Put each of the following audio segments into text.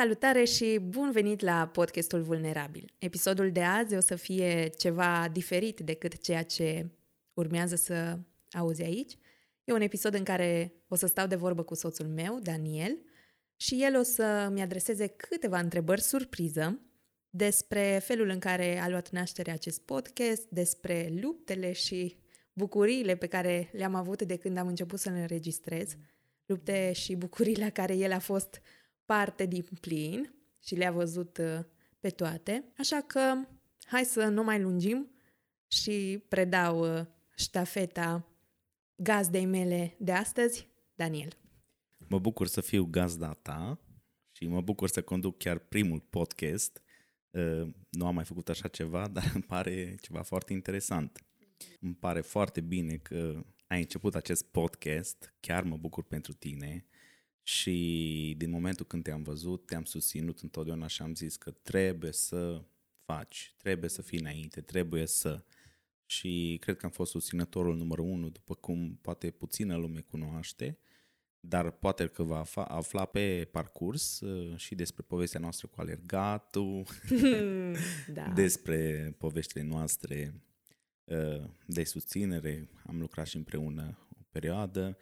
Salutare și bun venit la podcastul Vulnerabil. Episodul de azi o să fie ceva diferit decât ceea ce urmează să auzi aici. E un episod în care o să stau de vorbă cu soțul meu, Daniel, și el o să-mi adreseze câteva întrebări surpriză despre felul în care a luat naștere acest podcast, despre luptele și bucuriile pe care le-am avut de când am început să le înregistrez, lupte și bucurii la care el a fost parte din plin și le-a văzut uh, pe toate. Așa că hai să nu mai lungim și predau uh, ștafeta gazdei mele de astăzi, Daniel. Mă bucur să fiu gazda ta și mă bucur să conduc chiar primul podcast. Uh, nu am mai făcut așa ceva, dar îmi pare ceva foarte interesant. Îmi pare foarte bine că ai început acest podcast, chiar mă bucur pentru tine și din momentul când te-am văzut, te-am susținut întotdeauna și am zis că trebuie să faci, trebuie să fii înainte, trebuie să... Și cred că am fost susținătorul numărul unu, după cum poate puțină lume cunoaște, dar poate că va afla pe parcurs uh, și despre povestea noastră cu alergatul, da. despre poveștile noastre uh, de susținere. Am lucrat și împreună o perioadă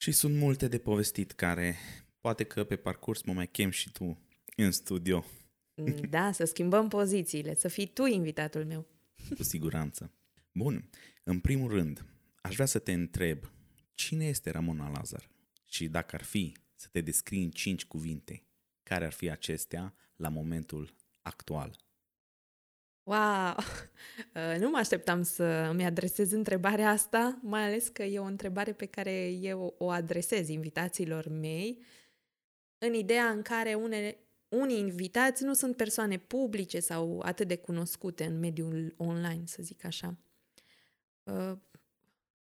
și sunt multe de povestit care poate că pe parcurs mă mai chem și tu în studio. Da, să schimbăm pozițiile, să fii tu invitatul meu. Cu siguranță. Bun, în primul rând, aș vrea să te întreb, cine este Ramona Lazar? Și dacă ar fi să te descrii în cinci cuvinte, care ar fi acestea la momentul actual? Wow! Uh, nu mă așteptam să îmi adresez întrebarea asta, mai ales că e o întrebare pe care eu o adresez invitațiilor mei, în ideea în care unele, unii invitați nu sunt persoane publice sau atât de cunoscute în mediul online, să zic așa. Uh,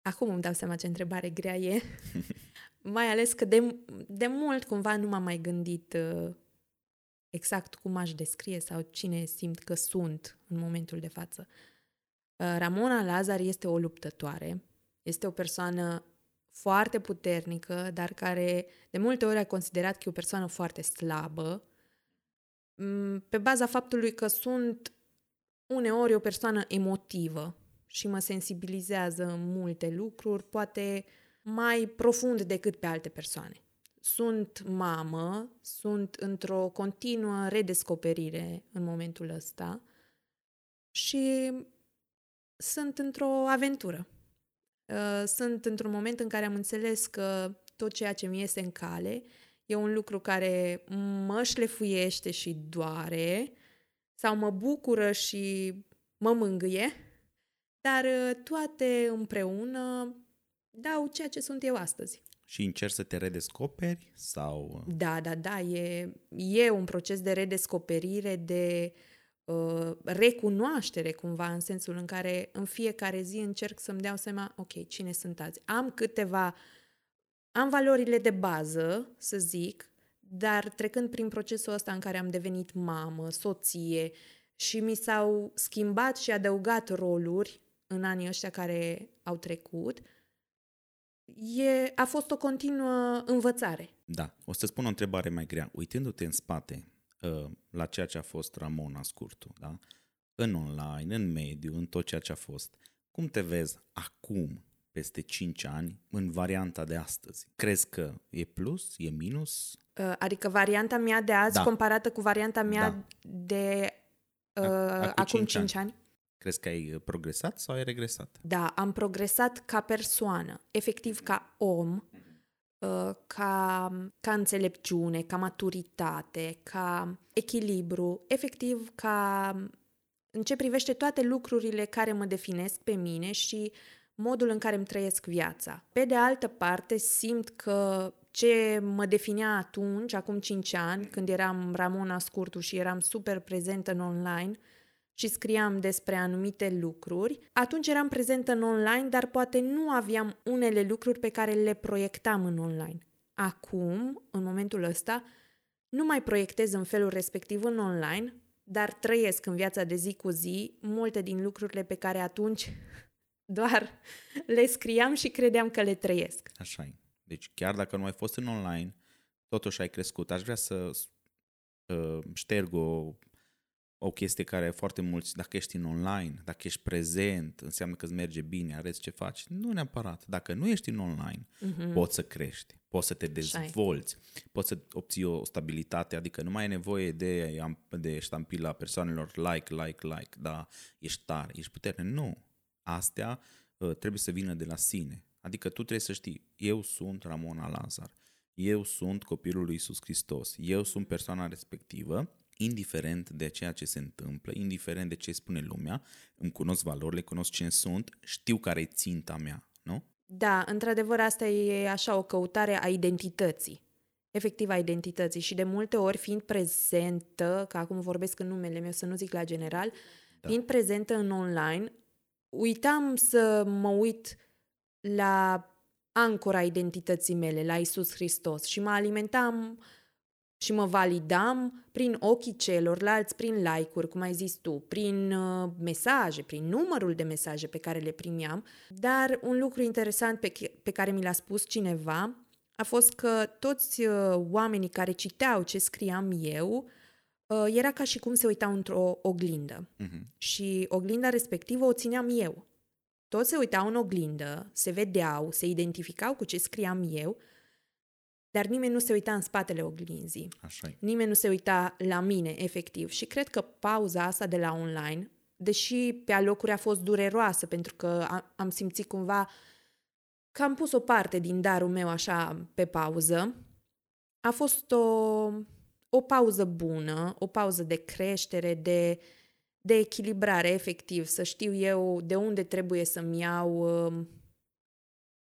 acum îmi dau seama ce întrebare grea e, mai ales că de, de mult cumva nu m-am mai gândit uh, exact cum aș descrie sau cine simt că sunt în momentul de față. Uh, Ramona Lazar este o luptătoare, este o persoană foarte puternică, dar care de multe ori a considerat că e o persoană foarte slabă, mm, pe baza faptului că sunt uneori o persoană emotivă și mă sensibilizează în multe lucruri, poate mai profund decât pe alte persoane sunt mamă, sunt într-o continuă redescoperire în momentul ăsta și sunt într-o aventură. Uh, sunt într-un moment în care am înțeles că tot ceea ce mi este în cale e un lucru care mă șlefuiește și doare sau mă bucură și mă mângâie, dar uh, toate împreună dau ceea ce sunt eu astăzi. Și încerci să te redescoperi sau... Da, da, da, e, e un proces de redescoperire, de uh, recunoaștere cumva, în sensul în care în fiecare zi încerc să-mi dau seama, ok, cine sunt azi? Am câteva, am valorile de bază, să zic, dar trecând prin procesul ăsta în care am devenit mamă, soție și mi s-au schimbat și adăugat roluri în anii ăștia care au trecut, uh, e, a fost o continuă învățare. Da. O să spun o întrebare mai grea. Uitându-te în spate uh, la ceea ce a fost Ramona Scurtu, da? în online, în mediu, în tot ceea ce a fost, cum te vezi acum, peste 5 ani, în varianta de astăzi? Crezi că e plus, e minus? Uh, adică varianta mea de azi da. comparată cu varianta mea da. de uh, acum 5, 5 ani? ani? Crezi că ai uh, progresat sau ai regresat? Da, am progresat ca persoană, efectiv ca om, uh, ca, ca înțelepciune, ca maturitate, ca echilibru, efectiv ca în ce privește toate lucrurile care mă definesc pe mine și modul în care îmi trăiesc viața. Pe de altă parte, simt că ce mă definea atunci, acum 5 ani, când eram Ramona Scurtu și eram super prezentă în online, și scriam despre anumite lucruri, atunci eram prezentă în online, dar poate nu aveam unele lucruri pe care le proiectam în online. Acum, în momentul ăsta, nu mai proiectez în felul respectiv în online, dar trăiesc în viața de zi cu zi multe din lucrurile pe care atunci doar le scriam și credeam că le trăiesc. Așa e. Deci chiar dacă nu ai fost în online, totuși ai crescut. Aș vrea să uh, șterg o, o chestie care foarte mulți, dacă ești în online, dacă ești prezent, înseamnă că îți merge bine, arăți ce faci. Nu neapărat. Dacă nu ești în online, Mhm. poți să crești, poți să te Așa e. dezvolți, poți să obții o stabilitate, adică nu mai e nevoie de, de ștampila persoanelor like, like, like, da, ești tare, ești puternic. Nu. Astea uh, trebuie să vină de la sine. Adică tu trebuie să știi, eu sunt Ramona Lazar, eu sunt copilul lui Isus Hristos, eu sunt persoana respectivă, indiferent de ceea ce se întâmplă, indiferent de ce spune lumea, îmi cunosc valorile, cunosc cine sunt, știu care e ținta mea, nu? Da, într-adevăr, asta e așa o căutare a identității. Efectiv a identității și de multe ori fiind prezentă, că acum vorbesc în numele meu, să nu zic la general, da. fiind prezentă în online, uitam să mă uit la ancora identității mele, la Isus Hristos și mă alimentam și mă validam prin ochii celorlalți, prin like-uri, cum ai zis tu, prin uh, mesaje, prin numărul de mesaje pe care le primeam. Dar un lucru interesant pe, pe care mi l-a spus cineva a fost că toți uh, oamenii care citeau ce scriam eu uh, era ca și cum se uitau într-o oglindă. Mhm. Și oglinda respectivă o țineam eu. Toți se uitau în oglindă, se vedeau, se identificau cu ce scriam eu, dar nimeni nu se uita în spatele oglinzii. Așa e. Nimeni nu se uita la mine, efectiv. Și cred că pauza asta de la online, deși pe alocuri a fost dureroasă, pentru că a- am simțit cumva că am pus o parte din darul meu așa pe pauză, a fost o, o pauză bună, o pauză de creștere, de, de echilibrare, efectiv, să știu eu de unde trebuie să-mi iau um,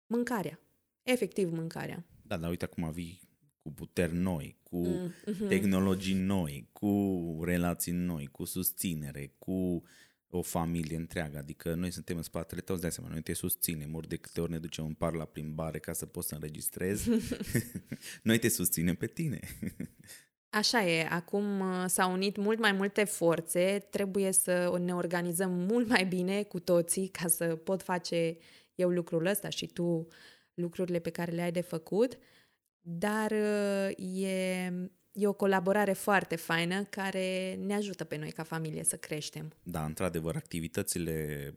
mâncarea. Efectiv, mâncarea. Da, dar uite acum vii cu puteri noi, cu Mm, mhm. tehnologii noi, cu relații noi, cu susținere, cu o familie întreagă. Adică noi suntem în spatele tău, îți dai seama, noi te susținem, ori de câte ori ne ducem în par la plimbare ca să poți să înregistrezi, noi te susținem pe tine. Așa e, acum uh, s-au unit mult mai multe forțe, trebuie să ne organizăm mult mai bine cu toții ca să pot face eu lucrul ăsta și tu lucrurile pe care le ai de făcut, dar uh, e, e o colaborare foarte faină care ne ajută pe noi ca familie să creștem. Da, într-adevăr, activitățile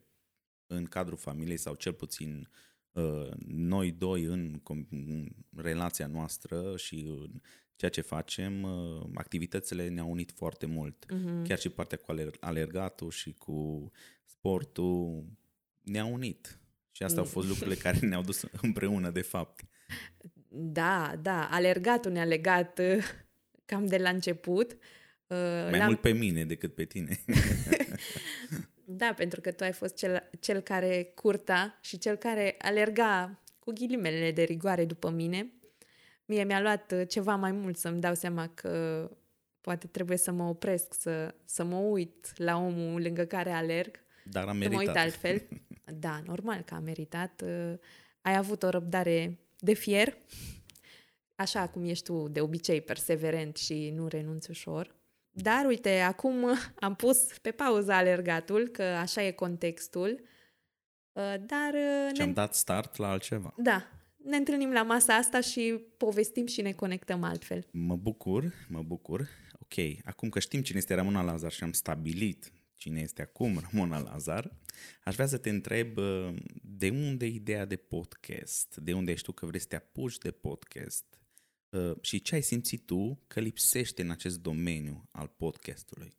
în cadrul familiei sau cel puțin uh, noi doi în, com- în relația noastră și în ceea ce facem, uh, activitățile ne-au unit foarte mult. Mhm. Chiar și partea cu aler- alergatul și cu sportul ne-a unit. Și astea au fost lucrurile care ne-au dus împreună, de fapt. Da, da, alergatul ne-a legat uh, cam de la început. Uh, Mai l-am- mult pe mine decât pe tine. Da, pentru că tu ai fost cel, cel care curta și cel care alerga cu ghilimelele de rigoare după mine. Mie mi-a luat uh, ceva mai mult să-mi dau seama că poate trebuie să mă opresc, să, să mă uit la omul lângă care alerg, Dar am să mă uit meritat. altfel. Da, normal că a meritat. Uh, Ai avut o răbdare de fier, așa cum ești tu de obicei perseverent și nu renunți ușor. Dar uite, acum am pus pe pauză alergatul, că așa e contextul. Uh, Dar uh, Și ne, am dat start la altceva. da, ne întâlnim la masa asta și povestim și ne conectăm altfel. Mă bucur, mă bucur. Ok, acum că știm cine este Ramona Lazar și am stabilit cine este acum Ramona Lazar, aș vrea să te întreb uh, de unde ideea de podcast? De unde ești tu că vrei să te apuci de podcast? Uh, Și ce ai simțit tu că lipsește în acest domeniu al podcastului?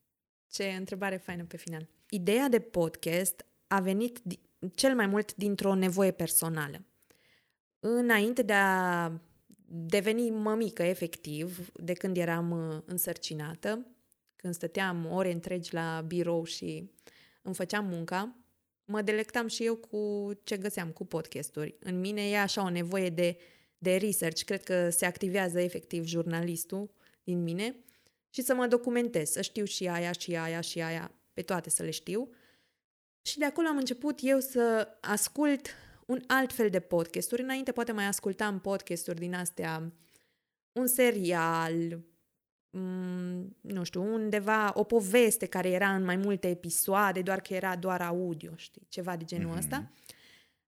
Ce întrebare faină pe final. Ideea de podcast a venit di- cel mai mult dintr-o nevoie personală. Înainte de a deveni mămică, efectiv, de când eram uh, însărcinată, când stăteam ore întregi la birou și îmi făceam munca, mă delectam și eu cu ce găseam, cu podcasturi. În mine e așa o nevoie de, de research. Cred că se activează efectiv jurnalistul din mine și să mă documentez, să știu și aia, și aia, și aia, pe toate să le știu. Și de acolo am început eu să ascult un alt fel de podcasturi. Înainte poate mai ascultam podcasturi din astea, un serial, mm, nu știu, undeva, o poveste care era în mai multe episoade, doar că era doar audio, știi, ceva de genul Mhm. ăsta.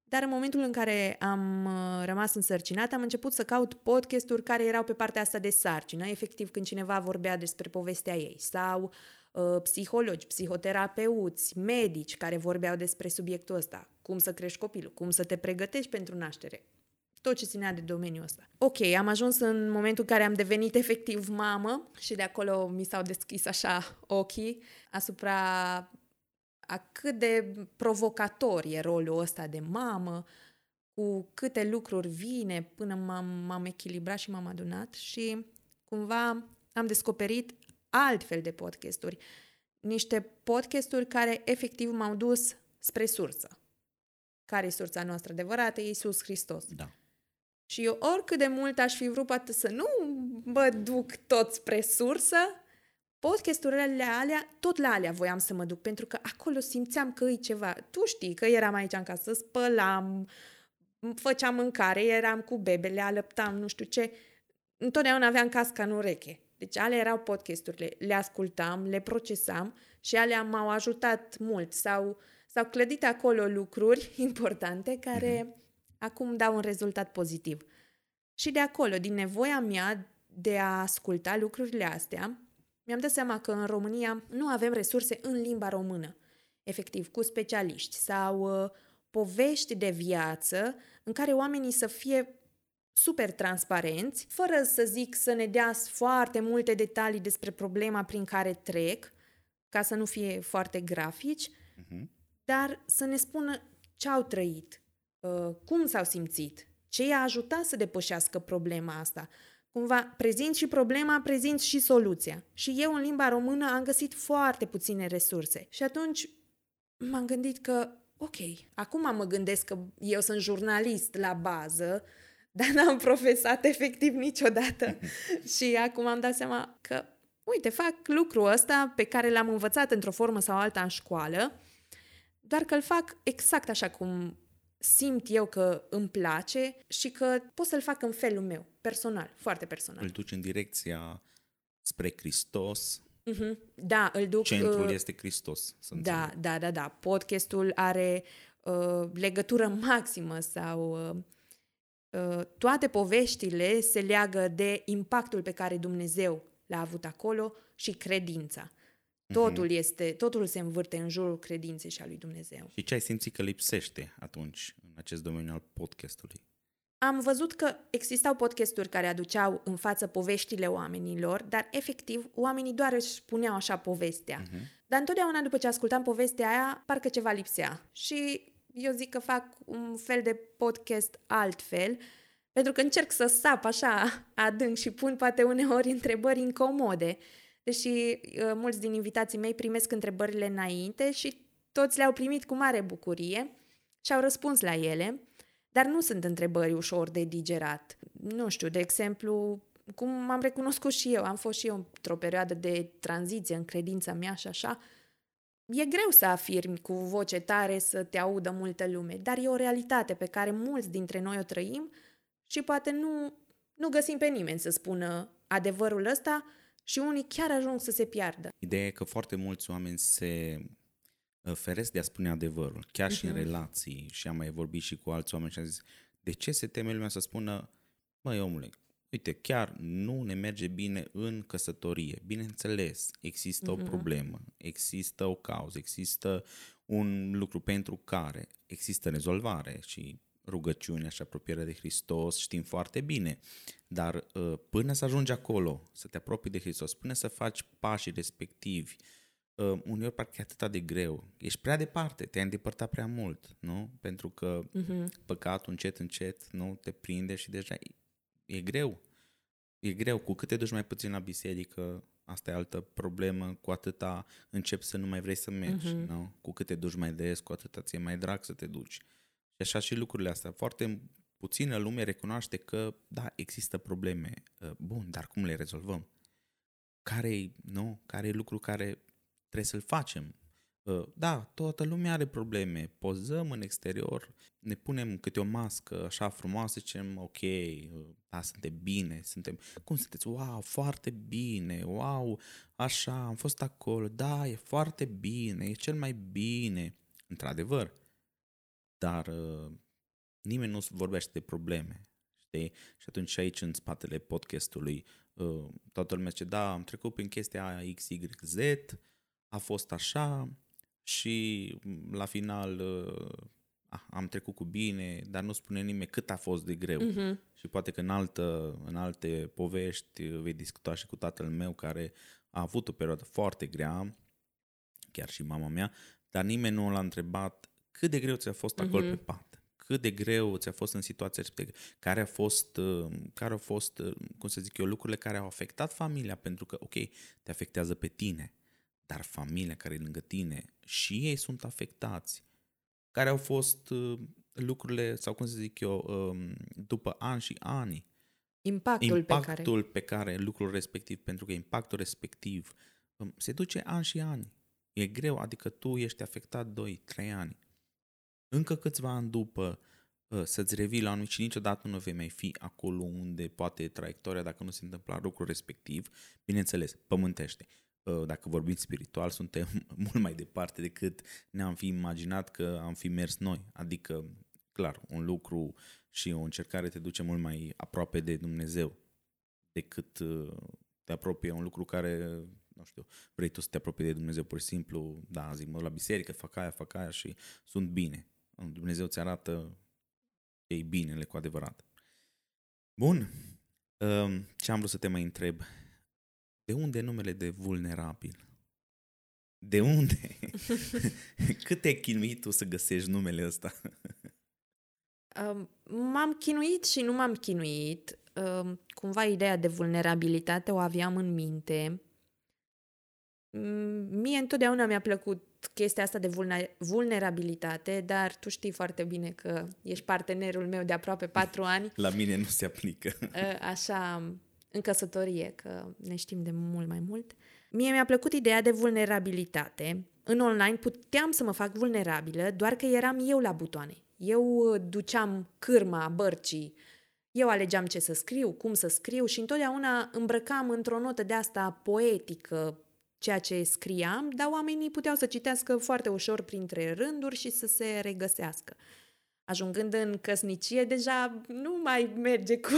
Dar în momentul în care am uh, rămas însărcinată, am început să caut podcasturi care erau pe partea asta de sarcină, efectiv când cineva vorbea despre povestea ei, sau uh, psihologi, psihoterapeuți, medici care vorbeau despre subiectul ăsta, cum să crești copilul, cum să te pregătești pentru naștere, tot ce ținea de domeniul ăsta. Ok, am ajuns în momentul în care am devenit efectiv mamă și de acolo mi s-au deschis așa ochii asupra a cât de provocator e rolul ăsta de mamă, cu câte lucruri vine până m-am, m-am echilibrat și m-am adunat și cumva am descoperit altfel de podcasturi. Niște podcasturi care efectiv m-au dus spre sursă. Care e sursa noastră adevărată? E Iisus Hristos. Da. Și eu oricât de mult aș fi vrut poate să nu mă duc tot spre sursă, podcasturile alea, tot la alea voiam să mă duc, pentru că acolo simțeam că e ceva. Tu știi că eram aici în casă, spălam, făceam mâncare, eram cu bebele, alăptam, nu știu ce. Întotdeauna aveam casca în ureche. Deci alea erau podcasturile. Le ascultam, le procesam și alea m-au ajutat mult. S-au, s-au clădit acolo lucruri importante care mm-hmm. Acum dau un rezultat pozitiv. Și de acolo, din nevoia mea de a asculta lucrurile astea, mi-am dat seama că în România nu avem resurse în limba română, efectiv, cu specialiști sau uh, povești de viață în care oamenii să fie super transparenți, fără să zic să ne dea foarte multe detalii despre problema prin care trec, ca să nu fie foarte grafici, uh-huh. dar să ne spună ce au trăit, uh, cum s-au simțit, ce i-a ajutat să depășească problema asta, cumva prezint și problema, prezint și soluția. Și eu în limba română am găsit foarte puține resurse. Și atunci m-am gândit că, ok, acum mă gândesc că eu sunt jurnalist la bază, dar n-am profesat efectiv niciodată. și acum am dat seama că, uite, fac lucrul ăsta pe care l-am învățat într-o formă sau alta în școală, doar că îl fac exact așa cum simt eu că îmi place și că pot să-l fac în felul meu, personal, foarte personal. Îl duci în direcția spre Hristos. Mm-hmm. Da, îl duc... Centrul uh, este Hristos. Să da, înțeleg. da, da, da. Podcastul are uh, legătură maximă sau... Uh, uh, toate poveștile se leagă de impactul pe care Dumnezeu l-a avut acolo și credința. Totul, este, totul se învârte în jurul credinței și a lui Dumnezeu. Și ce ai simțit că lipsește atunci în acest domeniu al podcastului? Am văzut că existau podcasturi care aduceau în față poveștile oamenilor, dar efectiv oamenii doar își spuneau așa povestea. Uh-huh. Dar întotdeauna după ce ascultam povestea aia, parcă ceva lipsea. Și eu zic că fac un fel de podcast altfel, pentru că încerc să sap așa adânc și pun poate uneori întrebări incomode și uh, mulți din invitații mei primesc întrebările înainte și toți le-au primit cu mare bucurie și au răspuns la ele, dar nu sunt întrebări ușor de digerat. Nu știu, de exemplu, cum m-am recunoscut și eu, am fost și eu într-o perioadă de tranziție în credința mea și așa, E greu să afirmi cu voce tare să te audă multă lume, dar e o realitate pe care mulți dintre noi o trăim și poate nu, nu găsim pe nimeni să spună adevărul ăsta, și unii chiar ajung să se piardă. Ideea e că foarte mulți oameni se uh, feresc de a spune adevărul, chiar uh-huh. și în mhm. relații, și am mai vorbit și cu alți oameni și am zis, de ce se teme lumea să spună, măi omule, uite, chiar nu ne merge bine în căsătorie. Bineînțeles, există uh-huh. o mhm. problemă, există o cauză, există un lucru pentru care există rezolvare și rugăciunea și apropierea de Hristos, știm foarte bine. Dar uh, până să ajungi acolo, să te apropii de Hristos, până să faci pașii respectivi, uh, uneori parcă e atât de greu. Ești prea departe, te-ai îndepărtat prea mult, nu? Pentru că uh-huh. păcatul încet, încet, nu? Te prinde și deja e, e greu. E greu. Cu cât te duci mai puțin la biserică, asta e altă problemă, cu atâta începi să nu mai vrei să mergi, uh-huh. nu? Cu cât te duci mai des, cu atâta ți-e mai drag să te duci. Și așa și lucrurile astea. Foarte puțină lume recunoaște că, da, există probleme. Uh, bun, dar cum le rezolvăm? Care-i, nu? Care e lucru care trebuie să-l facem? Uh, da, toată lumea are probleme. Pozăm în exterior, ne punem câte o mască așa frumoasă, zicem, ok, uh, da, suntem bine, suntem... Cum sunteți? Wow, foarte bine, wow, așa, am fost acolo, da, e foarte bine, e cel mai bine. Într-adevăr, dar uh, nimeni nu vorbește de probleme. Știi? Și atunci și aici, în spatele podcastului, uh, toată lumea zice, da, am trecut prin chestia aia X, Y, Z, a fost așa și la final uh, am trecut cu bine, dar nu spune nimeni cât a fost de greu. Mm-hmm. Și poate că în, altă, în alte povești vei discuta și cu tatăl meu care a avut o perioadă foarte grea, chiar și mama mea, dar nimeni nu l-a întrebat cât de greu ți-a fost acolo mm-hmm. pe pat, cât de greu ți-a fost în situația respectivă, care a fost, uh, care au fost, uh, cum să zic eu, lucrurile care au afectat familia, pentru că, ok, te afectează pe tine, dar familia care e lângă tine și ei sunt afectați. Care au fost uh, lucrurile, sau cum să zic eu, um, după ani și ani. Impactul, impactul pe care... pe care lucrul respectiv, pentru că impactul respectiv um, se duce ani și ani. E greu, adică tu ești afectat 2-3 ani. Încă câțiva ani după uh, să-ți revii la anul și niciodată nu vei mai fi acolo unde poate traiectoria, dacă nu se întâmplă lucrul respectiv, bineînțeles, pământește. Uh, dacă vorbim spiritual, suntem mult mai departe decât ne-am fi imaginat că am fi mers noi. Adică, clar, un lucru și o încercare te duce mult mai aproape de Dumnezeu decât uh, te apropie un lucru care, nu știu, vrei tu să te apropii de Dumnezeu pur și simplu, da, zic, mă la biserică, fac aia, fac aia și sunt bine. Dumnezeu ți arată ei binele cu adevărat. Bun, um, ce am vrut să te mai întreb? De unde numele de vulnerabil? De unde? Cât te-ai chinuit tu să găsești numele ăsta? um, m-am chinuit și nu m-am chinuit. Um, cumva ideea de vulnerabilitate o aveam în minte. Mie întotdeauna mi-a plăcut chestia asta de vulnerabilitate, dar tu știi foarte bine că ești partenerul meu de aproape patru ani. La mine nu se aplică. Uh, așa, în căsătorie, că ne știm de mult mai mult. Mie mi-a plăcut ideea de vulnerabilitate. În online puteam să mă fac vulnerabilă, doar că eram eu la butoane. Eu uh, duceam cârma bărcii, eu alegeam ce să scriu, cum să scriu și întotdeauna îmbrăcam într-o notă de asta poetică ceea ce scriam, dar oamenii puteau să citească foarte ușor printre rânduri și să se regăsească ajungând în căsnicie, deja nu mai merge cu,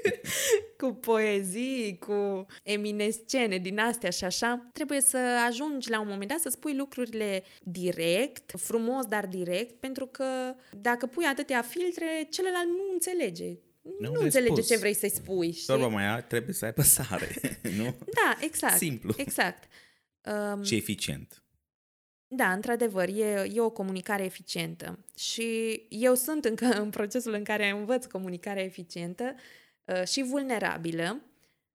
cu poezii, cu eminescene din astea și așa. Trebuie să ajungi la un moment dat să spui lucrurile direct, frumos, dar direct, pentru că dacă pui atâtea filtre, celălalt nu înțelege. Nu, nu înțelege spus. ce vrei să-i spui. Și... Sorba mai trebuie să aibă sare, nu? Da, exact. Simplu. Exact. Um, și eficient. Da, într-adevăr, e, e o comunicare eficientă și eu sunt încă în procesul în care învăț comunicare eficientă uh, și vulnerabilă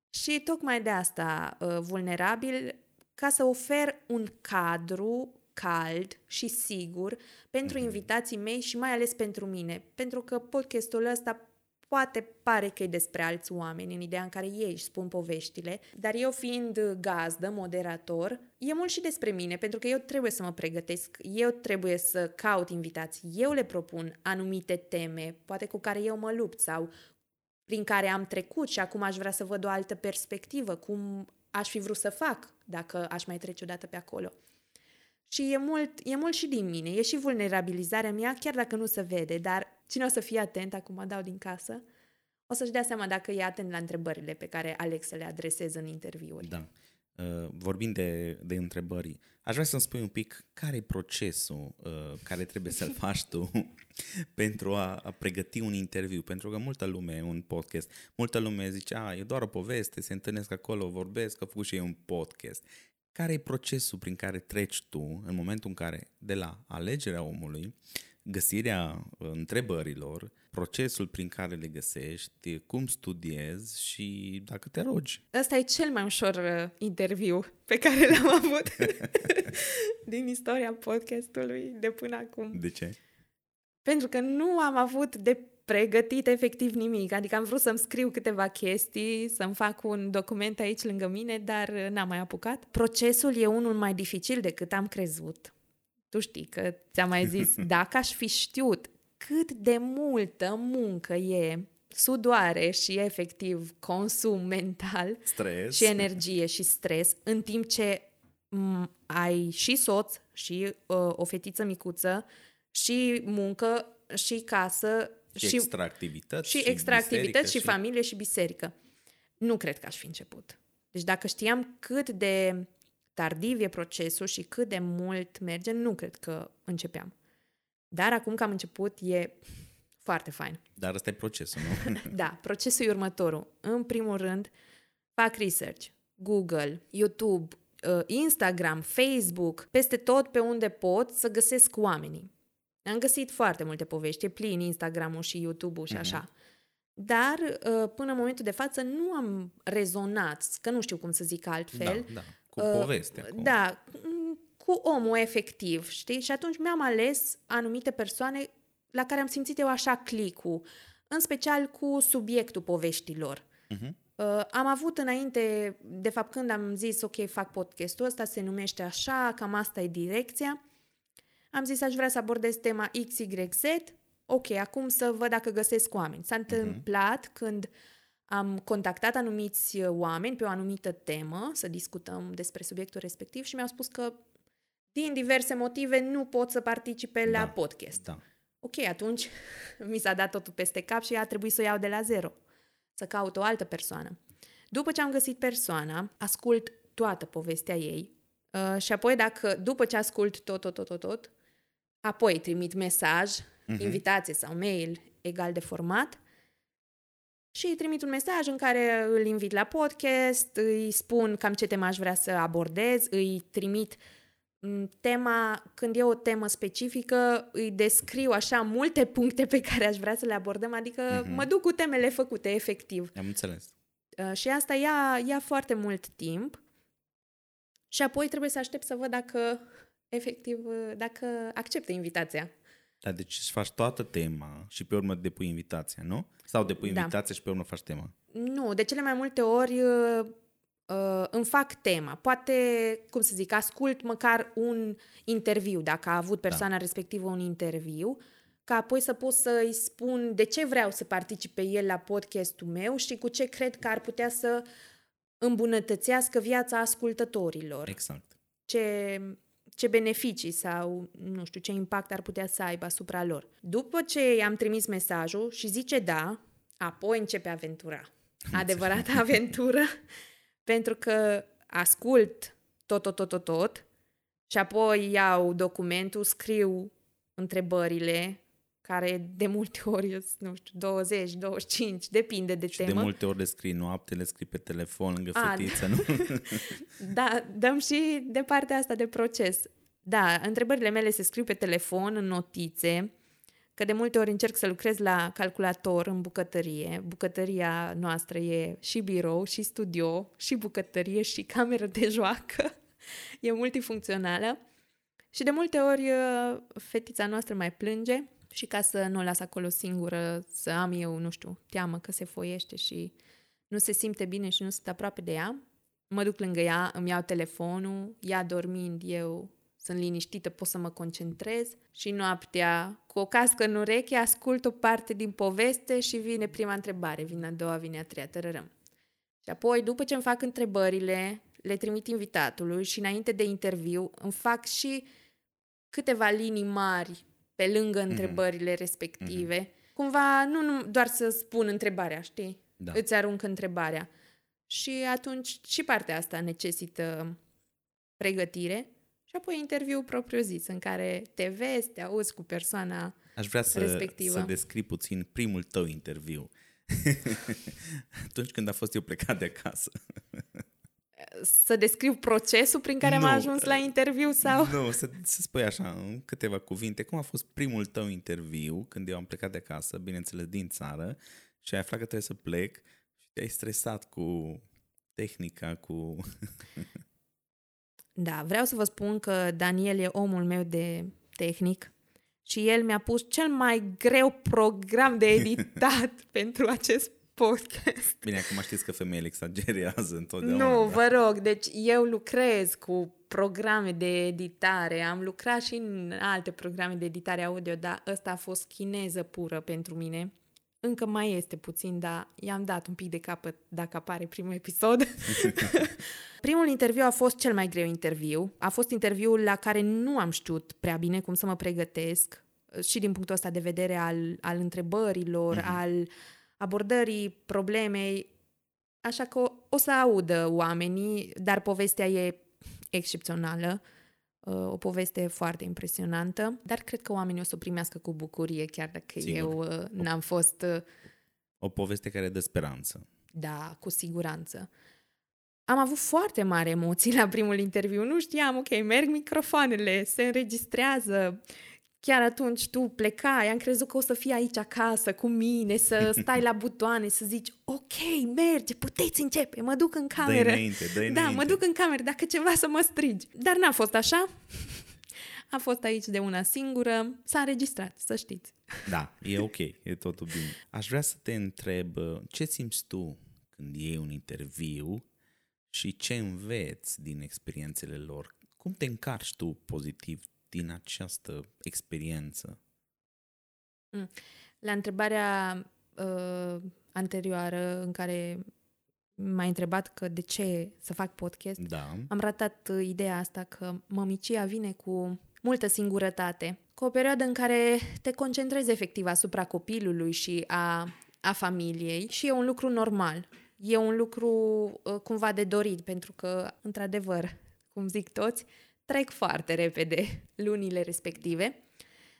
și tocmai de asta uh, vulnerabil ca să ofer un cadru cald și sigur pentru mhm. invitații mei și mai ales pentru mine, pentru că podcastul ăsta Poate pare că e despre alți oameni, în ideea în care ei își spun poveștile, dar eu fiind gazdă, moderator, e mult și despre mine, pentru că eu trebuie să mă pregătesc, eu trebuie să caut invitații, eu le propun anumite teme, poate cu care eu mă lupt sau prin care am trecut și acum aș vrea să văd o altă perspectivă, cum aș fi vrut să fac dacă aș mai trece odată pe acolo. Și e mult, e mult și din mine, e și vulnerabilizarea mea, chiar dacă nu se vede, dar cine o să fie atent, acum dau din casă, o să-și dea seama dacă e atent la întrebările pe care Alex le adresează în interviuri. Da. Uh, vorbind de, de întrebări, aș vrea să-mi spui un pic care e procesul uh, care trebuie să-l faci tu pentru a, a pregăti un interviu, pentru că multă lume, un podcast, multă lume zice, a, e doar o poveste, se întâlnesc acolo, vorbesc, a făcut și ei un podcast. Care e procesul prin care treci tu în momentul în care, de la alegerea omului, găsirea uh, întrebărilor, procesul prin care le găsești, cum studiezi și dacă te rogi. Ăsta e cel mai ușor uh, interviu pe care l-am avut din istoria podcastului de până acum. De ce? Pentru că nu am avut de pregătit efectiv nimic. Adică am vrut să-mi scriu câteva chestii, să-mi fac un document aici lângă mine, dar uh, n-am mai apucat. Procesul e unul mai dificil decât am crezut. Tu știi că ți-am mai zis, dacă aș fi știut cât de multă muncă e, sudoare și efectiv consum mental stres. și energie și stres, în timp ce m- ai și soț și uh, o fetiță micuță și muncă și casă, și, și extra activități. Și, și extra activități, și, și familie, și biserică. Nu cred că aș fi început. Deci dacă știam cât de tardiv e procesul și cât de mult merge, nu cred că începeam. Dar acum că am început, e foarte fain. Dar ăsta e procesul, nu? da, procesul e următorul. În primul rând, fac research. Google, YouTube, uh, Instagram, Facebook, peste tot pe unde pot să găsesc oamenii. Am găsit foarte multe povești, e plin Instagram-ul și YouTube-ul și mm-hmm. așa. Dar uh, până în momentul de față nu am rezonat, că nu știu cum să zic altfel. Da, da, cu uh, povestea. Cu... Da, cu omul efectiv, știi? Și atunci mi-am ales anumite persoane la care am simțit eu așa clicul, în special cu subiectul poveștilor. Uh-huh. Uh, am avut înainte, de fapt când am zis ok, fac podcastul ăsta, se numește așa, cam asta e direcția, am zis aș vrea să abordez tema XYZ, ok, acum să văd dacă găsesc oameni. S-a mhm. întâmplat uh-huh. când am contactat anumiți oameni pe o anumită temă, să discutăm despre subiectul respectiv și mi-au spus că din diverse motive nu pot să participe da. la podcast. Da. Ok, atunci mi s-a dat totul peste cap și a trebuit să o iau de la zero, să caut o altă persoană. După ce am găsit persoana, ascult toată povestea ei uh, și apoi dacă, după ce ascult tot, tot, tot, tot, tot apoi trimit mesaj, uh-huh. invitație sau mail egal de format și îi trimit un mesaj în care îl invit la podcast, îi spun cam ce temă aș vrea să abordez, îi trimit uh, Mm, tema, când e o temă specifică, îi descriu așa multe puncte pe care aș vrea să le abordăm, adică mm-hmm. mă duc cu temele făcute, efectiv. Am înțeles. Uh, și asta ia, ia foarte mult timp și apoi trebuie să aștept să văd dacă, efectiv, uh, dacă acceptă invitația. Da, deci îți faci toată tema și pe urmă depui invitația, nu? Sau depui da. invitația și pe urmă faci tema? Nu, de cele mai multe ori uh, uh, îmi fac tema. Poate, cum să zic, ascult măcar un interviu, dacă a avut persoana da. respectivă un interviu, ca apoi să pot să-i spun de ce vreau să participe el la podcastul meu și cu ce cred că ar putea să îmbunătățească viața ascultătorilor. Exact. Ce, ce beneficii sau, nu știu, ce impact ar putea să aibă asupra lor. După ce i-am trimis mesajul și zice da, apoi începe aventura. Adevărata aventură pentru că ascult tot, tot, tot, tot, tot și apoi iau documentul, scriu întrebările care de multe ori, nu știu, 20, 25, depinde de și temă. de multe ori le scrii noapte, le scrii pe telefon lângă A, fetiță, nu? da, dăm și de partea asta de proces. Da, întrebările mele se scriu pe telefon, în notițe, că de multe ori încerc să lucrez la calculator în bucătărie. Bucătăria noastră e și birou, și studio, și bucătărie, și cameră de joacă. e multifuncțională. Și de multe ori uh, fetița noastră mai plânge și ca să nu o las acolo singură, să am eu, nu știu, teamă că se foiește și nu se simte bine și nu sunt aproape de ea, mă duc lângă ea, îmi iau telefonul, ea dormind, eu sunt liniștită, pot să mă concentrez și noaptea, cu o cască în ureche, ascult o parte din poveste și vine prima întrebare, vine a doua, vine a treia, tărărăm. Și apoi, după ce îmi fac întrebările, le trimit invitatului și înainte de interviu îmi fac și câteva linii mari pe lângă mm-hmm. întrebările respective. Mm-hmm. Cumva, nu, nu doar să spun întrebarea, știi? Da. Îți arunc întrebarea. Și atunci și partea asta necesită pregătire. Și apoi interviu propriu-zis, în care te vezi, te auzi cu persoana Aș vrea să, respectivă. să descrii puțin primul tău interviu. Atunci când a fost eu plecat de acasă. să descriu procesul prin care nu, am ajuns la interviu sau... Nu, să, să spui așa, în câteva cuvinte, cum a fost primul tău interviu când eu am plecat de acasă, bineînțeles din țară, și ai aflat că trebuie să plec și te-ai stresat cu tehnica, cu... Da, vreau să vă spun că Daniel e omul meu de tehnic și el mi-a pus cel mai greu program de editat pentru acest podcast. Bine, acum știți că femeile exagerează întotdeauna. Nu, da. vă rog, deci eu lucrez cu programe de editare, am lucrat și în alte programe de editare audio, dar ăsta a fost chineză pură pentru mine. Încă mai este puțin, dar i-am dat un pic de capăt dacă apare primul episod. Primul interviu a fost cel mai greu interviu. A fost interviul la care nu am știut prea bine cum să mă pregătesc. și din punctul ăsta de vedere al, al întrebărilor, uh-huh. al abordării problemei. Așa că o, o să audă oamenii, dar povestea e excepțională. Uh, o poveste foarte impresionantă, dar cred că oamenii o să o primească cu bucurie, chiar dacă Sigur. eu uh, n-am fost... Uh, o poveste care dă speranță. Da, cu siguranță. Am avut foarte mari emoții la primul interviu. Nu știam, ok, merg microfoanele, se înregistrează. Chiar atunci tu plecai, am crezut că o să fii aici acasă cu mine, să stai la butoane, să zici, ok, merge, puteți începe, mă duc în cameră. Dă înainte, dă înainte. Da, mă duc în cameră, dacă ceva să mă strigi. Dar n-a fost așa. A fost aici de una singură, s-a înregistrat, să știți. Da, e ok, e totul bine. Aș vrea să te întreb, ce simți tu când iei un interviu și ce înveți din experiențele lor? Cum te încarci tu pozitiv din această experiență? Mm. La întrebarea uh, anterioară în care m-ai întrebat că de ce să fac podcast, da. am ratat ideea asta că mămicia vine cu multă singurătate, cu o perioadă în care te concentrezi efectiv asupra copilului și a, a familiei și e un lucru normal. E un lucru uh, cumva de dorit, pentru că, într-adevăr, cum zic toți, trec foarte repede lunile respective,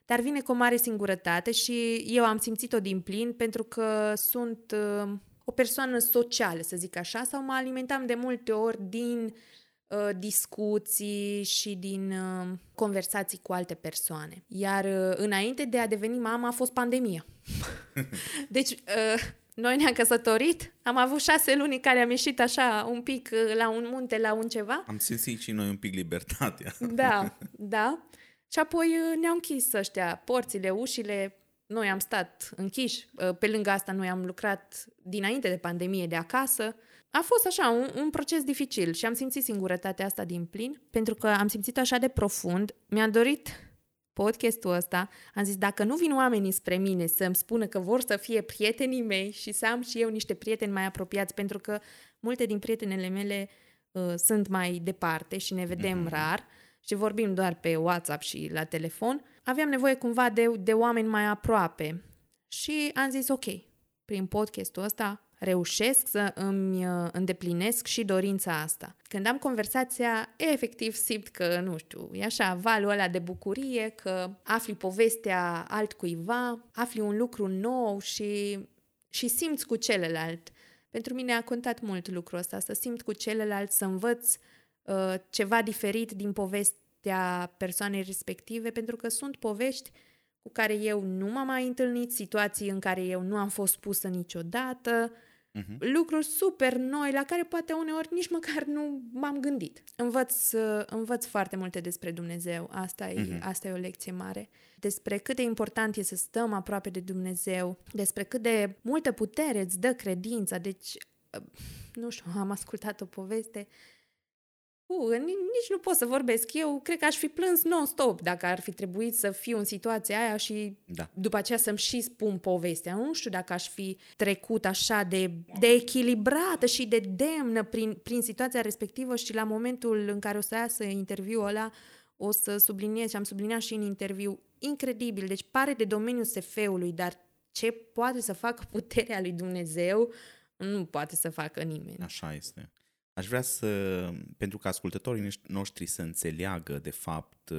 dar vine cu o mare singurătate și eu am simțit-o din plin pentru că sunt uh, o persoană socială, să zic așa, sau mă alimentam de multe ori din uh, discuții și din uh, conversații cu alte persoane. Iar uh, înainte de a deveni mamă a fost pandemia. deci uh, noi ne-am căsătorit, am avut șase luni în care am ieșit așa un pic uh, la un munte, la un ceva. Am simțit și noi un pic libertatea. Da, da. Și apoi uh, ne-au închis ăștia porțile, ușile, noi am stat închiși, uh, pe lângă asta noi am lucrat dinainte de pandemie de acasă. A fost așa un, un proces dificil și am simțit singurătatea asta din plin, pentru că am simțit așa de profund. Mi-a dorit podcastul ăsta, am zis, dacă nu vin oamenii spre mine să-mi spună că vor să fie prietenii mei și să am și eu niște prieteni mai apropiați, pentru că multe din prietenele mele uh, sunt mai departe și ne vedem mm-hmm. rar și vorbim doar pe WhatsApp și la telefon, aveam nevoie cumva de, de oameni mai aproape. Și am zis, ok, prin podcastul ăsta reușesc să îmi uh, îndeplinesc și dorința asta. Când am conversația, efectiv simt că, nu știu, e așa, valul ăla de bucurie, că afli povestea altcuiva, afli un lucru nou și, și simți cu celălalt. Pentru mine a contat mult lucrul ăsta, să simt cu celălalt, să învăț uh, ceva diferit din povestea persoanei respective, pentru că sunt povești cu care eu nu m-am mai întâlnit, situații în care eu nu am fost pusă niciodată, uh-huh. lucruri super noi la care poate uneori nici măcar nu m-am gândit. Învăț, învăț foarte multe despre Dumnezeu, asta e, uh-huh. asta e o lecție mare. Despre cât de important e să stăm aproape de Dumnezeu, despre cât de multă putere îți dă credința. Deci, nu știu, am ascultat o poveste Uh, nici nu pot să vorbesc. Eu cred că aș fi plâns non-stop dacă ar fi trebuit să fiu în situația aia și da. după aceea să-mi și spun povestea. Nu știu dacă aș fi trecut așa de, de echilibrată și de demnă prin, prin situația respectivă și la momentul în care o să iasă interviul ăla o să subliniez și am subliniat și în interviu incredibil. Deci pare de domeniul SF-ului, dar ce poate să facă puterea lui Dumnezeu nu poate să facă nimeni. Așa este. Aș vrea să, pentru că ascultătorii noștri să înțeleagă de fapt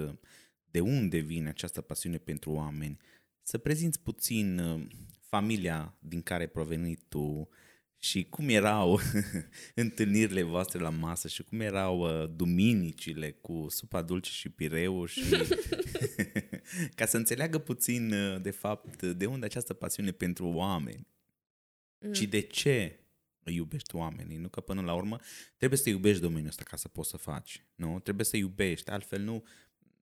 de unde vine această pasiune pentru oameni, să prezinți puțin uh, familia din care ai provenit tu și cum erau întâlnirile voastre la masă și cum erau uh, duminicile cu supa dulce și pireu și ca să înțeleagă puțin uh, de fapt de unde această pasiune pentru oameni mm. și de ce iubești oamenii, nu că până la urmă trebuie să iubești domeniul ăsta ca să poți să faci, nu? Trebuie să iubești, altfel nu,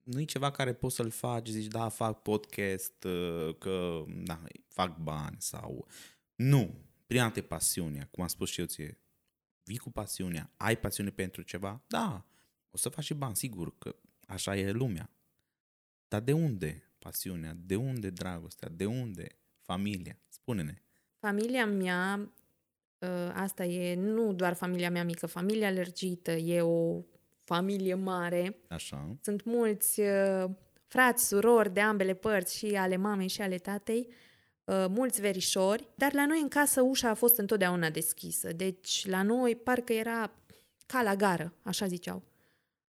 nu e ceva care poți să-l faci, zici, da, fac podcast, uh, că, da, fac bani sau... Nu, prima dată pasiunea, cum am spus și eu ție, vii cu pasiunea, ai pasiune pentru ceva, da, o să faci și bani, sigur că așa e lumea. Dar de unde pasiunea? De unde dragostea? De unde familia? Spune-ne. Familia mea Ă, asta e nu doar familia mea mică, familia lărgită, e o familie mare. Așa. Sunt mulți ă, frați, surori de ambele părți, și ale mamei și ale tatei, uh, mulți verișori, dar la noi în casă ușa a fost întotdeauna deschisă. Deci la noi parcă era ca la gară, așa ziceau.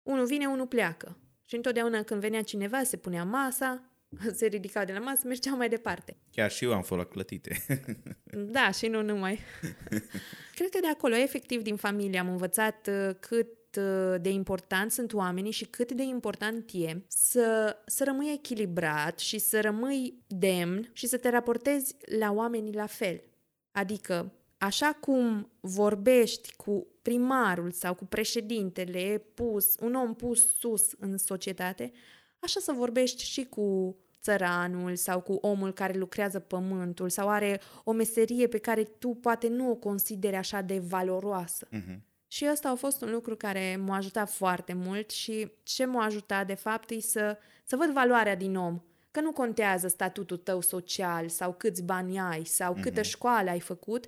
Unul vine, unul pleacă. Și întotdeauna când venea cineva, se punea masa, se ridicau de la masă, mergeau mai departe. Chiar și eu am fost la clătite. Da, și nu numai. Cred că de acolo, efectiv, din familie am învățat uh, cât uh, de important sunt oamenii și cât de important e să, să rămâi echilibrat și să rămâi demn și să te raportezi la oamenii la fel. Adică, așa cum vorbești cu primarul sau cu președintele pus, un om pus sus în societate, așa să vorbești și cu țăranul sau cu omul care lucrează pământul sau are o meserie pe care tu poate nu o consideri așa de valoroasă. Mhm. Și ăsta a fost un lucru care m-a ajutat foarte mult și ce m-a ajutat de fapt e să, să văd valoarea din om. Că nu contează statutul tău social sau câți bani ai sau Mhm. câtă școală ai făcut,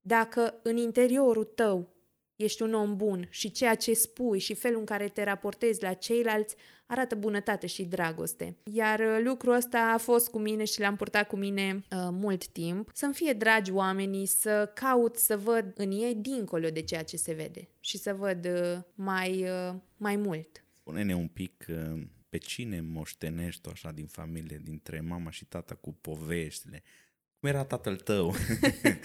dacă în interiorul tău ești un om bun și ceea ce spui și felul în care te raportezi la ceilalți arată bunătate și dragoste. Iar uh, lucrul ăsta a fost cu mine și l-am purtat cu mine uh, mult timp. Să-mi fie dragi oamenii, să caut să văd în ei dincolo de ceea ce se vede și să văd uh, mai, uh, mai mult. Spune-ne un pic uh, pe cine moștenești tu așa din familie, dintre mama și tata cu poveștile. Cum era tatăl tău?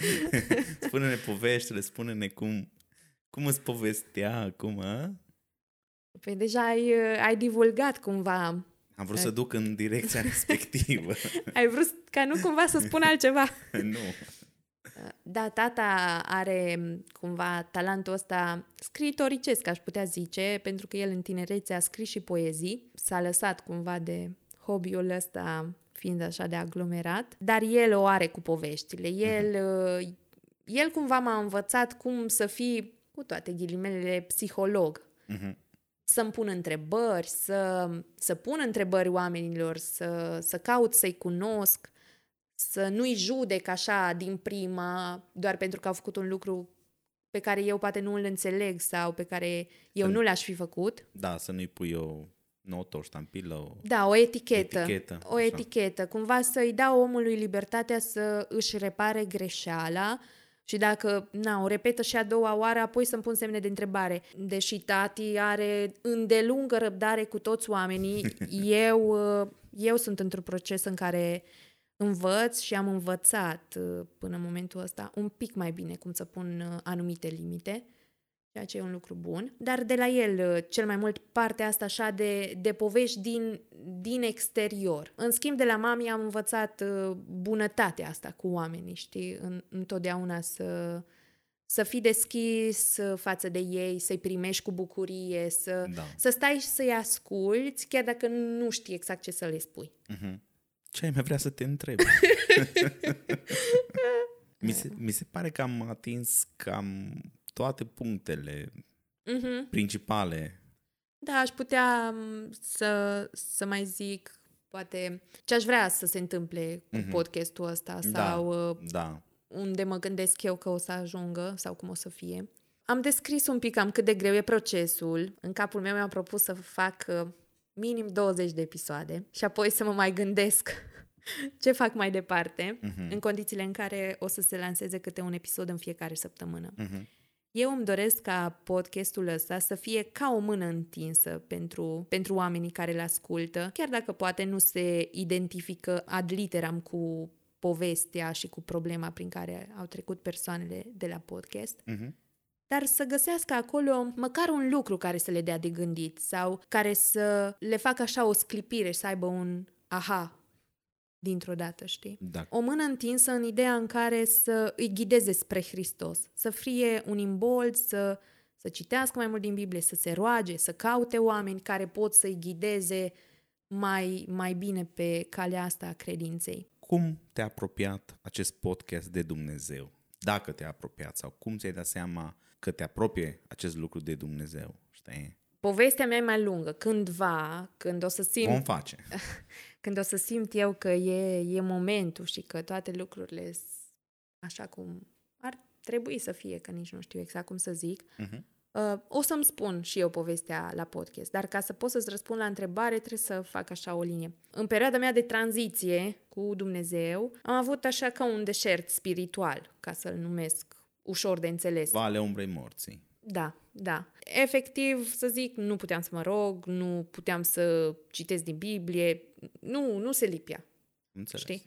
spune-ne poveștile, spune-ne cum, cum îți povestea, cum, a? Păi deja ai, uh, ai divulgat cumva, Am vrut să duc în direcția respectivă. ai vrut ca nu cumva să spun altceva. nu. Da, tata are m, cumva talentul ăsta scriitoricesc, aș putea zice, pentru că el în tinerețe a scris și poezii. S-a lăsat cumva de hobby-ul ăsta fiind așa de aglomerat, dar el o are cu poveștile. El, uh, el cumva m-a învățat cum să fii, cu toate ghilimelele, psiholog. Mhm. Să-mi pun întrebări, să, să pun întrebări oamenilor, să, să caut să-i cunosc, să nu-i judec așa din prima, doar pentru că au făcut un lucru pe care eu poate nu îl înțeleg sau pe care eu Să- nu l-aș fi făcut. Da, să nu-i pui o notă, o ștampilă, o... Da, o etichetă. Etichetă, o așa. etichetă. Cumva să-i dau omului libertatea să își repare greșeala și dacă, na, o repetă și a doua oară, apoi să-mi pun semne de întrebare. Deși tati are îndelungă răbdare cu toți oamenii, eu, uh, eu sunt într-un proces în care învăț și am învățat uh, până în momentul ăsta un pic mai bine cum să pun uh, anumite limite ceea ce e un lucru bun, dar de la el uh, cel mai mult partea asta așa de, de povești din, din exterior. În schimb, de la mami am învățat uh, bunătatea asta cu oamenii, știi, în, întotdeauna să, să fii deschis uh, față de ei, să-i primești cu bucurie, să, Da. să stai și să-i asculți, chiar dacă nu știi exact ce să le spui. Mhm. Ce ai mai vrea să te întreb? mi, se, mi se pare că am atins cam toate punctele Mhm. principale. Da, aș putea m, să, să mai zic poate ce aș vrea să se întâmple cu Mhm. podcastul ăsta Da. sau uh, Da. unde mă gândesc eu că o să ajungă sau cum o să fie. Am descris un pic cam cât de greu e procesul. În capul meu mi-am propus să fac uh, minim 20 de episoade și apoi să mă mai gândesc ce fac mai departe, Mhm. în condițiile în care o să se lanseze câte un episod în fiecare săptămână. Mhm. Eu îmi doresc ca podcastul ăsta să fie ca o mână întinsă pentru, pentru oamenii care îl ascultă, chiar dacă poate nu se identifică ad literam cu povestea și cu problema prin care au trecut persoanele de la podcast, Mhm. dar să găsească acolo măcar un lucru care să le dea de gândit sau care să le facă așa o sclipire și să aibă un aha dintr-o dată, știi? Da. O mână întinsă în ideea în care să îi ghideze spre Hristos, să fie un imbold, să, să citească mai mult din Biblie, să se roage, să caute oameni care pot să-i ghideze mai, mai bine pe calea asta a credinței. Cum te-a apropiat acest podcast de Dumnezeu? Dacă te-a apropiat sau cum ți-ai dat seama că te apropie acest lucru de Dumnezeu? Știi? Povestea mea e mai lungă. Cândva, când o să simt, Vom face. când o să simt eu că e, e momentul și că toate lucrurile s- așa cum ar trebui să fie, că nici nu știu exact cum să zic, Mhm. Uh, o să-mi spun și eu povestea la podcast, dar ca să pot să-ți răspund la întrebare, trebuie să fac așa o linie. În perioada mea de tranziție cu Dumnezeu, am avut așa ca un deșert spiritual, ca să-l numesc ușor de înțeles. Vale umbrei morții. Da, da. Efectiv, să zic, nu puteam să mă rog, nu puteam să citesc din Biblie, nu, nu se lipia. Înțeles. Știi?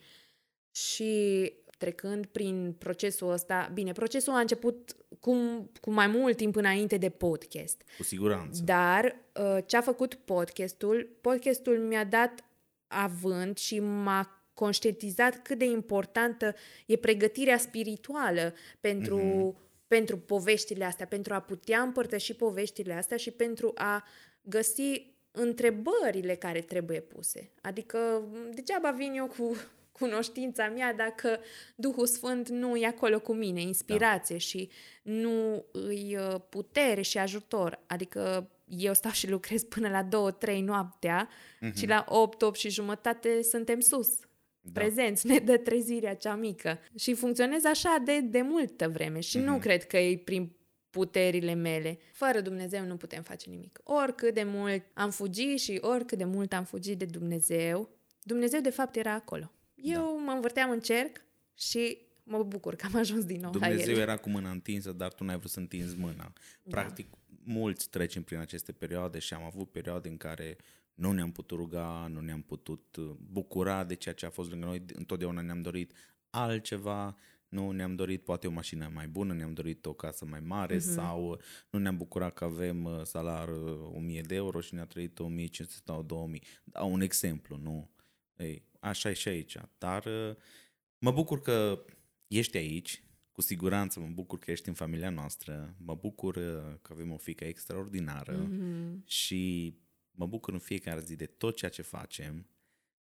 Și trecând prin procesul ăsta, bine, procesul a început cu, cu mai mult timp înainte de podcast. Cu siguranță. Dar uh, ce a făcut podcastul, podcastul mi-a dat avânt și m-a conștientizat cât de importantă e pregătirea spirituală pentru, mm-hmm. Pentru poveștile astea, pentru a putea împărtăși poveștile astea și pentru a găsi întrebările care trebuie puse. Adică degeaba vin eu cu cunoștința mea dacă Duhul Sfânt nu e acolo cu mine, inspirație da. și nu îi uh, putere și ajutor. Adică eu stau și lucrez până la 2-3 noaptea mm-hmm. și la 8-8 și jumătate suntem sus. Da. Prezenți, ne dă trezirea cea mică. Și funcționez așa de, de multă vreme și mm-hmm. nu cred că e prin puterile mele. Fără Dumnezeu nu putem face nimic. Oricât de mult am fugit și oricât de mult am fugit de Dumnezeu, Dumnezeu de fapt era acolo. Eu da. mă învârteam în cerc și mă bucur că am ajuns din nou Dumnezeu la el. era cu mâna întinsă, dar tu n-ai vrut să întinzi mâna. Da. Practic, da. mulți trecem prin aceste perioade și am avut perioade în care nu ne-am putut ruga, nu ne-am putut uh, bucura de ceea ce a fost lângă noi, întotdeauna ne-am dorit altceva, nu ne-am dorit poate o mașină mai bună, ne-am dorit o casă mai mare uh-huh. sau uh, nu ne-am bucurat că avem uh, salar 1000 de euro și ne-a trăit 1500 sau 2000. Da, un exemplu, nu? Ei, așa e și aici. Dar uh, mă bucur că ești aici, cu siguranță mă bucur că ești în familia noastră, mă bucur uh, că avem o fică extraordinară mm-hmm. și mă bucur în fiecare zi de tot ceea ce facem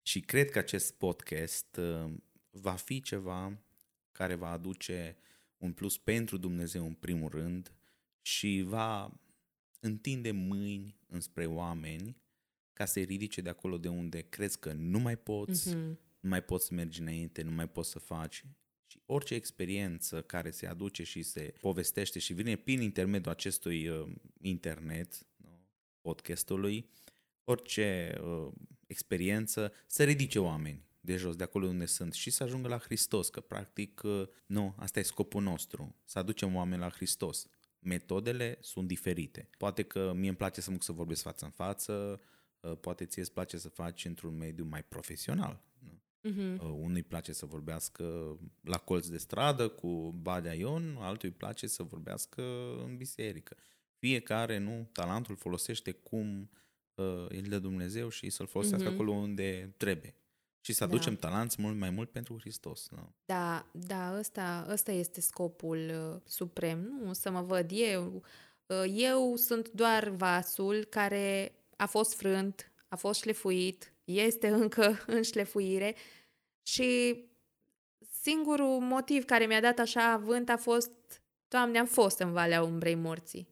și cred că acest podcast uh, va fi ceva care va aduce un plus pentru Dumnezeu în primul rând și va întinde mâini înspre oameni ca să-i ridice de acolo de unde crezi că nu mai poți, mm-hmm. nu mai poți să mergi înainte, nu mai poți să faci. Și orice experiență care se aduce și se povestește și vine prin intermediul acestui uh, internet, podcastului, orice uh, experiență să ridice oameni de jos, de acolo unde sunt și să ajungă la Hristos, că practic uh, nu, asta e scopul nostru, să aducem oameni la Hristos. Metodele sunt diferite. Poate că mie îmi place să mă să vorbesc față în față, Uh, poate ție îți place să faci într-un mediu mai profesional. Nu? Uh-huh. Unui place să vorbească la colț de stradă cu Badea Ion, altul îi place să vorbească în biserică. Fiecare, nu, talentul folosește cum uh, îl dă Dumnezeu și să-l folosească uh-huh. acolo unde trebuie. Și să aducem da. talanți mult mai mult pentru Hristos. Nu? Da, da, ăsta, ăsta este scopul uh, suprem. Nu să mă văd eu. Uh, eu sunt doar vasul care a fost frânt, a fost șlefuit, este încă în șlefuire și singurul motiv care mi-a dat așa avânt a fost Doamne, am fost în Valea Umbrei Morții.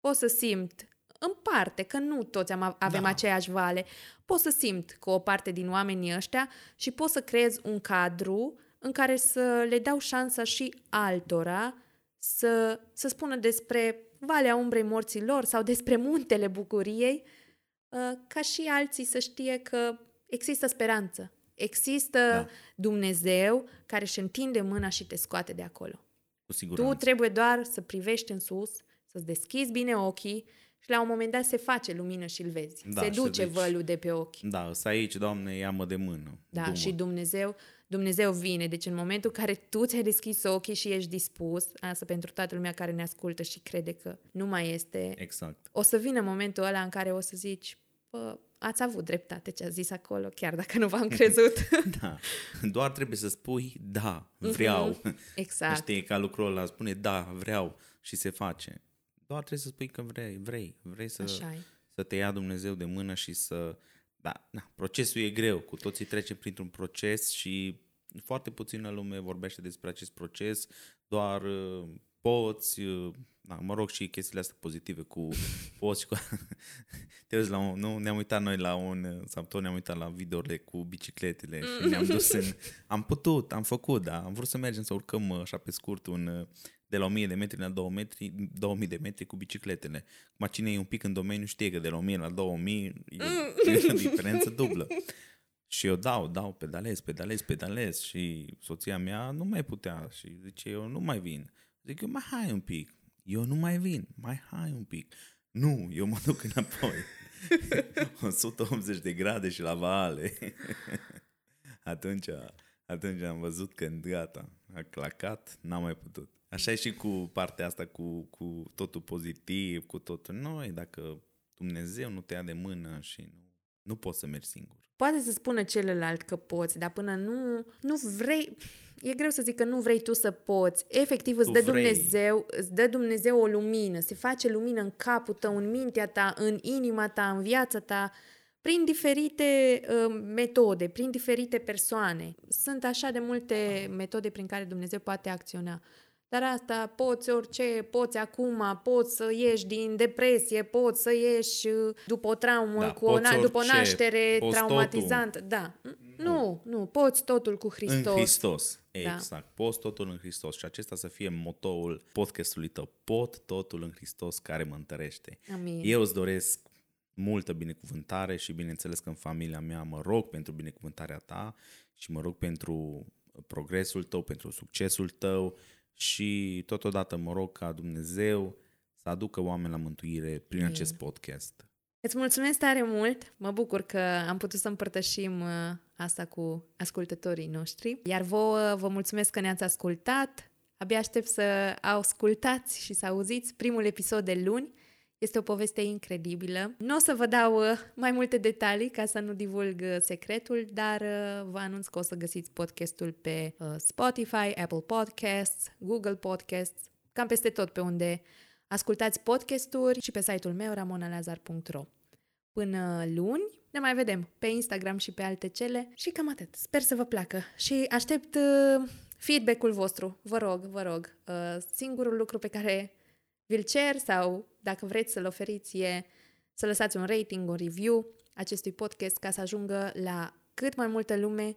Pot să simt, în parte, că nu toți am, avem da. aceeași vale, pot să simt cu o parte din oamenii ăștia și pot să creez un cadru în care să le dau șansa și altora să, să spună despre Valea Umbrei Morților sau despre Muntele Bucuriei Uh, ca și alții să știe că există speranță. Există da. Dumnezeu care își întinde mâna și te scoate de acolo. Cu siguranță. Tu trebuie doar să privești în sus, să-ți deschizi bine ochii și la un moment dat se face lumină și îl vezi. Da, se duce deci, vălul de pe ochi. Da, să aici, Doamne, ia-mă de mână. Da, Dumă. și Dumnezeu, Dumnezeu vine. Deci în momentul în care tu ți-ai deschis ochii și ești dispus, asta pentru toată lumea care ne ascultă și crede că nu mai este. Exact. O să vină momentul ăla în care o să zici, bă, ați avut dreptate ce a zis acolo, chiar dacă nu v-am crezut. da, doar trebuie să spui da, vreau. Mm-hmm. Exact. Știi, ca lucrul ăla, spune da, vreau și se face. Doar trebuie să spui că vrei, vrei, vrei să, să te ia Dumnezeu de mână și să... Da, da, procesul e greu, cu toții trecem printr-un proces și foarte puțină lume vorbește despre acest proces, doar uh, poți, uh, da, mă rog și chestiile astea pozitive cu poți cu... Te uiți la un, nu, ne-am uitat noi la un, sau tot ne-am uitat la videourile cu bicicletele și ne-am dus în... Am putut, am făcut, da, am vrut să mergem să urcăm așa pe scurt un de la 1000 de metri la 2 metri, 2000 de metri cu bicicletele. Acum cine e un pic în domeniu știe că de la 1000 la 2000 e, e o diferență dublă. Și eu dau, dau, pedalez, pedalez, pedalez și soția mea nu mai putea și zice, eu nu mai vin. Zic eu, mai hai un pic. Eu nu mai vin, mai hai un pic. Nu, eu mă duc înapoi. 180 de grade și la vale. atunci, atunci am văzut că gata, a clacat, n-am mai putut. Așa e și cu partea asta, cu, cu totul pozitiv, cu totul noi, dacă Dumnezeu nu te ia de mână și nu, nu poți să mergi singur. Poate să spună celălalt că poți, dar până nu, nu vrei, e greu să zic că nu vrei tu să poți. Efectiv îți Tu dă vrei. Dumnezeu, îți dă Dumnezeu o lumină, se face lumină în capul tău, în mintea ta, în inima ta, în viața ta, prin diferite uh, metode, prin diferite persoane. Sunt așa de multe metode prin care Dumnezeu poate acționa. Dar asta poți orice, poți acum, poți să ieși din depresie, poți să ieși uh, după o traumă, Da, cu o, poți na- după o orice, naștere poți traumatizantă. Da. Nu, nu, poți totul cu Hristos. În Hristos. Da. Exact. Poți totul în Hristos. Și acesta să fie motoul podcastului tău. Pot totul în Hristos care mă întărește. Amin. Eu îți doresc multă binecuvântare și bineînțeles că în familia mea mă rog pentru binecuvântarea ta și mă rog pentru progresul tău, pentru succesul tău și totodată mă rog ca Dumnezeu să aducă oameni la mântuire prin Amin. acest podcast. Îți mulțumesc tare mult. Mă bucur că am putut să împărtășim uh, asta cu ascultătorii noștri. Iar vouă vă mulțumesc că ne-ați ascultat. Abia aștept să ascultați și să auziți primul episod de luni. Este o poveste incredibilă. Nu o să vă dau uh, mai multe detalii ca să nu divulg uh, secretul, dar uh, vă anunț că o să găsiți podcastul pe uh, Spotify, Apple Podcasts, Google Podcasts, cam peste tot pe unde ascultați podcasturi și pe site-ul meu ramonalazar.ro. Până luni, ne mai vedem pe Instagram și pe alte cele și cam atât. Sper să vă placă și aștept uh, feedback-ul vostru. Vă rog, vă rog. Uh, singurul lucru pe care vi-l cer sau dacă vreți să-l oferiți e să lăsați un rating, un review acestui podcast ca să ajungă la cât mai multă lume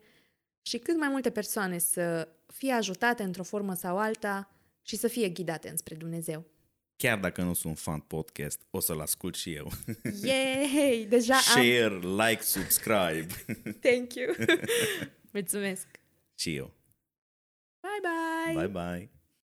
și cât mai multe persoane să fie ajutate într-o formă sau alta și să fie ghidate înspre Dumnezeu. Chiar dacă nu sunt fan podcast, o să-l ascult și eu. Yay! Deja am... Share, like, subscribe. Thank you! Mulțumesc! și eu. Bye, bye! Bye bye.